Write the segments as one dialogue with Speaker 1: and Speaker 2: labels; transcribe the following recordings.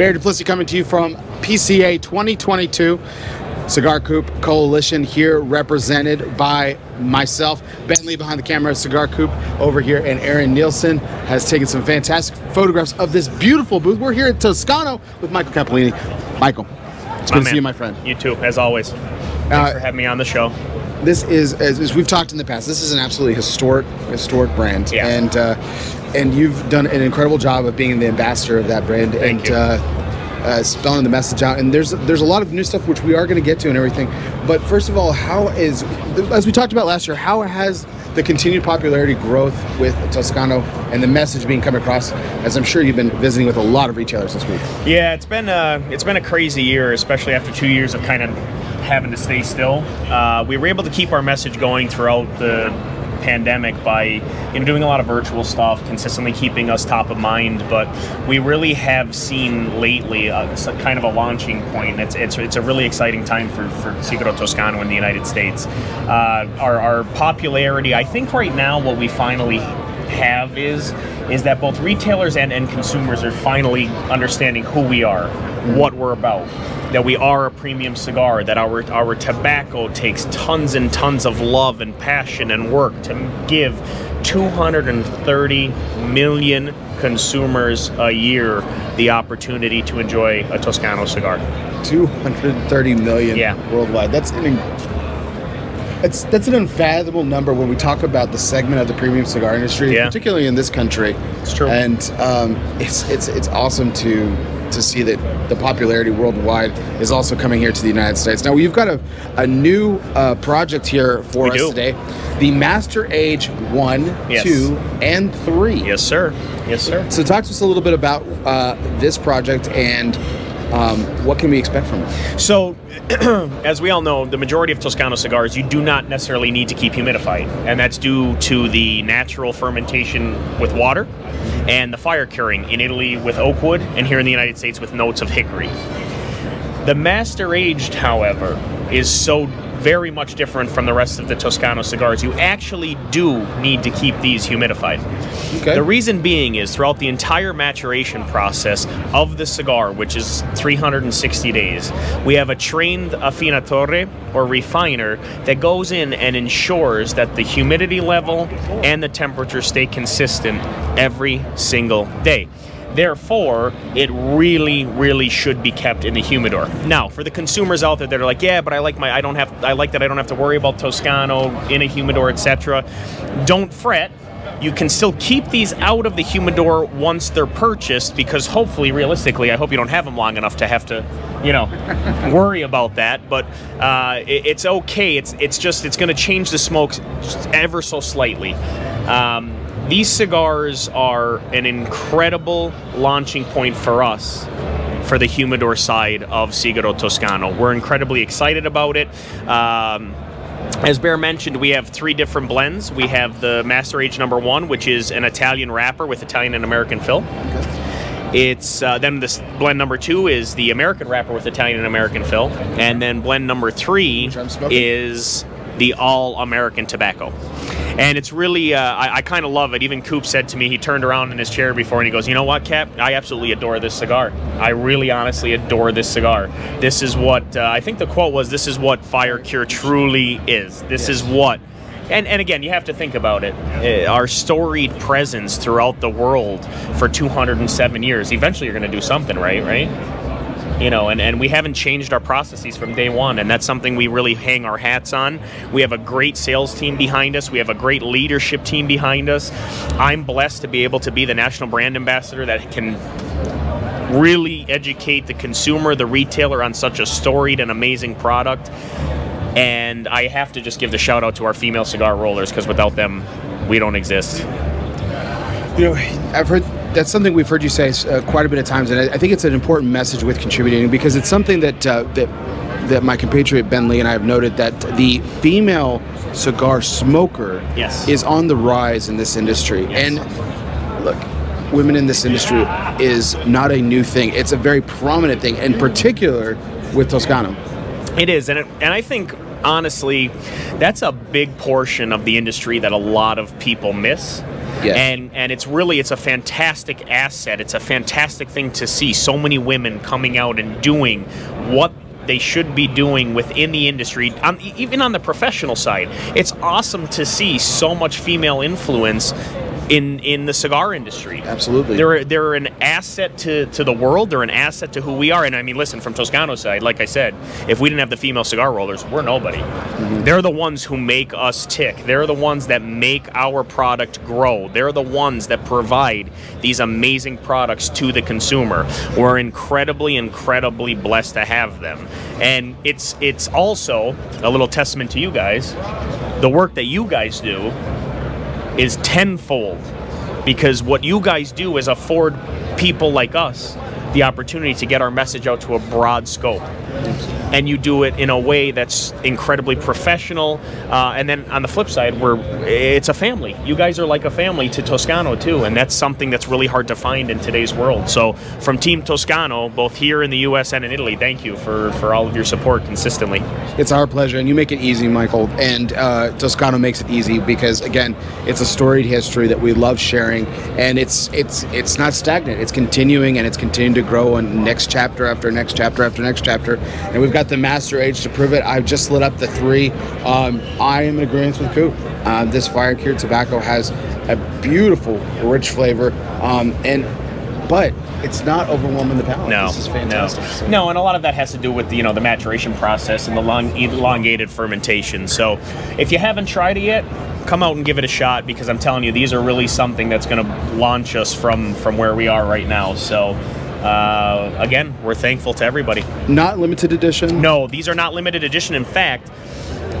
Speaker 1: Barry Duplessis coming to you from PCA 2022. Cigar Coop Coalition here, represented by myself, Ben Lee behind the camera, Cigar Coop over here, and Aaron Nielsen has taken some fantastic photographs of this beautiful booth. We're here at Toscano with Michael Cappellini. Michael, it's
Speaker 2: My
Speaker 1: good to see you, my friend.
Speaker 2: You too, as always. Thanks
Speaker 1: Uh,
Speaker 2: for having me on the show.
Speaker 1: this is as, as we've talked in the past this is an absolutely historic historic brand
Speaker 2: Yeah.
Speaker 1: and uh, and you've done an incredible job of being the ambassador of that brand
Speaker 2: Thank
Speaker 1: and
Speaker 2: you.
Speaker 1: Uh, uh, spelling the message out. And there's there's a lot of new stuff which we are going to get to and everything. But first of all how is as we talked about last year how has the continued popularity growth with Toscano and the message being come across as I'm sure you've been visiting with a lot of retailers this week?
Speaker 2: Yeah, it's been a it's been a crazy year, especially after two years of kind of having to stay still. Uh, we were able to keep our message going throughout the pandemic by you know doing a lot of virtual stuff, consistently keeping us top of mind. But we really have seen lately uh, s- kind of a launching point. It's it's, it's a really exciting time for for Sigaro Toscano in the United States. Uh, our our popularity, I think, right now, what we finally have is is that both retailers and, and consumers are finally understanding who we are, what we're about. That we are a premium cigar, that our our tobacco takes tons and tons of love and passion and work to give 230 million consumers a year the opportunity to enjoy a Toscano cigar.
Speaker 1: 230 million
Speaker 2: Yeah.
Speaker 1: worldwide. That's an it's that's an unfathomable number when we talk about the segment of the premium cigar industry,
Speaker 2: Yeah.
Speaker 1: particularly in this country.
Speaker 2: It's true.
Speaker 1: and um, it's it's it's awesome to to see that the popularity worldwide is also coming here to the United States. Now you've got a, a new uh, project here for
Speaker 2: We
Speaker 1: us
Speaker 2: do.
Speaker 1: today, the Master Age One,
Speaker 2: Yes.
Speaker 1: Two, and Three.
Speaker 2: Yes, sir. Yes, sir.
Speaker 1: So talk to us a little bit about uh, this project and um, what can we expect from it.
Speaker 2: So, as we all know, the majority of Toscano cigars you do not necessarily need to keep humidified, and that's due to the natural fermentation with water and the fire curing in Italy with oak wood, and here in the United States with notes of hickory. The master aged, however, is so very much different from the rest of the Toscano cigars. You actually do need to keep these humidified.
Speaker 1: Okay.
Speaker 2: The reason being is throughout the entire maturation process of the cigar, which is 360 days, we have a trained affinatore or refiner that goes in and ensures that the humidity level and the temperature stay consistent every single day. Therefore, it really, really should be kept in the humidor. Now, for the consumers out there that are like, yeah, but I like my, I don't have, I like that I don't have to worry about Toscano in a humidor, etc. Don't fret. You can still keep these out of the humidor once they're purchased because hopefully, realistically, I hope you don't have them long enough to have to, you know, worry about that. But uh, it, it's okay. It's it's just it's going to change the smokes ever so slightly. Um, these cigars are an incredible launching point for us for the humidor side of Sigaro Toscano. We're incredibly excited about it. Um, as Bear mentioned, we have three different blends. We have the Master Age number one, which is an Italian wrapper with Italian and American fill. It's uh, then this blend number two is the American wrapper with Italian and American fill, and then blend number three
Speaker 1: Which I'm smoking.
Speaker 2: is the all American tobacco. And it's really, uh, I, I kind of love it. Even Coop said to me, he turned around in his chair before and he goes, You know what, Cap? I absolutely adore this cigar. I really honestly adore this cigar. This is what, uh, I think the quote was, This is what Fire Cure truly is. This is what. And, and again, you have to think about it. Uh, our storied presence throughout the world for 207 years. Eventually, you're going to do something right, right? You know and, and we haven't changed our processes from day one and that's something we really hang our hats on. We have a great sales team behind us. We have a great leadership team behind us. I'm blessed to be able to be the national brand ambassador that can really educate the consumer the retailer on such a storied and amazing product. And i have to just give the shout out to our female cigar rollers because without them we don't exist
Speaker 1: You know, I've heard that's something we've heard you say uh, quite a bit of times, and I, I think it's an important message with contributing because it's something that uh, that that my compatriot Ben Lee and I have noted that the female cigar smoker
Speaker 2: Yes.
Speaker 1: is on the rise in this industry,
Speaker 2: Yes.
Speaker 1: and look. Women in this industry is not a new thing. It's a very prominent thing, in particular with Toscano.
Speaker 2: It is, and it, and I think honestly, that's a big portion of the industry that a lot of people miss.
Speaker 1: Yes.
Speaker 2: And and it's really it's a fantastic asset. It's a fantastic thing to see so many women coming out and doing what they should be doing within the industry, um, even on the professional side. It's awesome to see so much female influence in in the cigar industry.
Speaker 1: Absolutely.
Speaker 2: They're they're an asset to, to the world. They're an asset to who we are. And I mean, listen, from Toscano's side, like I said, if we didn't have the female cigar rollers, we're nobody. Mm-hmm. They're the ones who make us tick. They're the ones that make our product grow. They're the ones that provide these amazing products to the consumer. We're incredibly, incredibly blessed to have them. And it's it's also a little testament to you guys. The work that you guys do is tenfold because what you guys do is afford people like us the opportunity to get our message out to a broad scope and you do it in a way that's incredibly professional uh, and then on the flip side we're it's a family you guys are like a family to toscano too and that's something that's really hard to find in today's world so from team toscano both here in the us and in italy thank you for for all of your support consistently
Speaker 1: It's our pleasure, and you make it easy, Michael. And uh, Toscano makes it easy because, again, it's a storied history that we love sharing, and it's it's it's not stagnant. It's continuing, and it's continuing to grow. And next chapter after next chapter after next chapter, and we've got the master age to prove it. I've just lit up the three. Um, I am in agreement with Coop. Uh, this fire cured tobacco has a beautiful, rich flavor, um, and but it's not overwhelming the palate.
Speaker 2: No,
Speaker 1: this is fantastic.
Speaker 2: No.
Speaker 1: So-
Speaker 2: no, and a lot of that has to do with you know the maturation process and the long, elongated fermentation. So, if you haven't tried it yet, come out and give it a shot because I'm telling you, these are really something that's going to launch us from from where we are right now. So, uh, again, we're thankful to everybody.
Speaker 1: Not limited edition.
Speaker 2: No, these are not limited edition. In fact.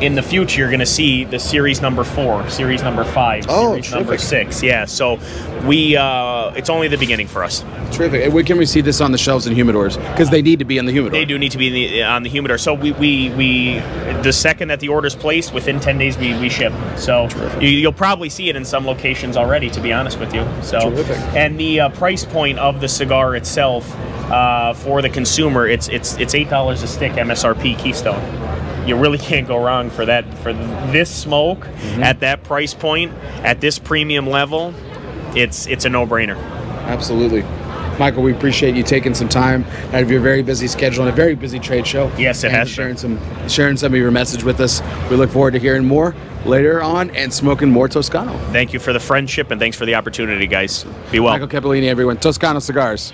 Speaker 2: In the future, you're going to see the series number four, series number five,
Speaker 1: Oh,
Speaker 2: series number six. Yeah, so we uh, it's only the beginning for us.
Speaker 1: Terrific. And When can we see this on the shelves in humidors? Because they need to be in the humidor.
Speaker 2: They do need to be in the, on the humidor. So we, we, we the second that the order's placed, within ten days we, we ship. So you, you'll probably see it in some locations already. To be honest with you, so
Speaker 1: Terrific.
Speaker 2: and the uh, price point of the cigar itself uh, for the consumer, it's it's it's eight dollars a stick MSRP Keystone. You really can't go wrong for that for this smoke mm-hmm. at that price point at this premium level. It's it's a no brainer.
Speaker 1: Absolutely. Michael, we appreciate you taking some time out of your very busy schedule and a very busy trade show.
Speaker 2: Yes, it has
Speaker 1: sharing some sharing some of your message with us. We look forward to hearing more later on and smoking more Toscano.
Speaker 2: Thank you for the friendship and thanks for the opportunity, guys. Be well.
Speaker 1: Michael Cappellini, everyone. Toscano Cigars.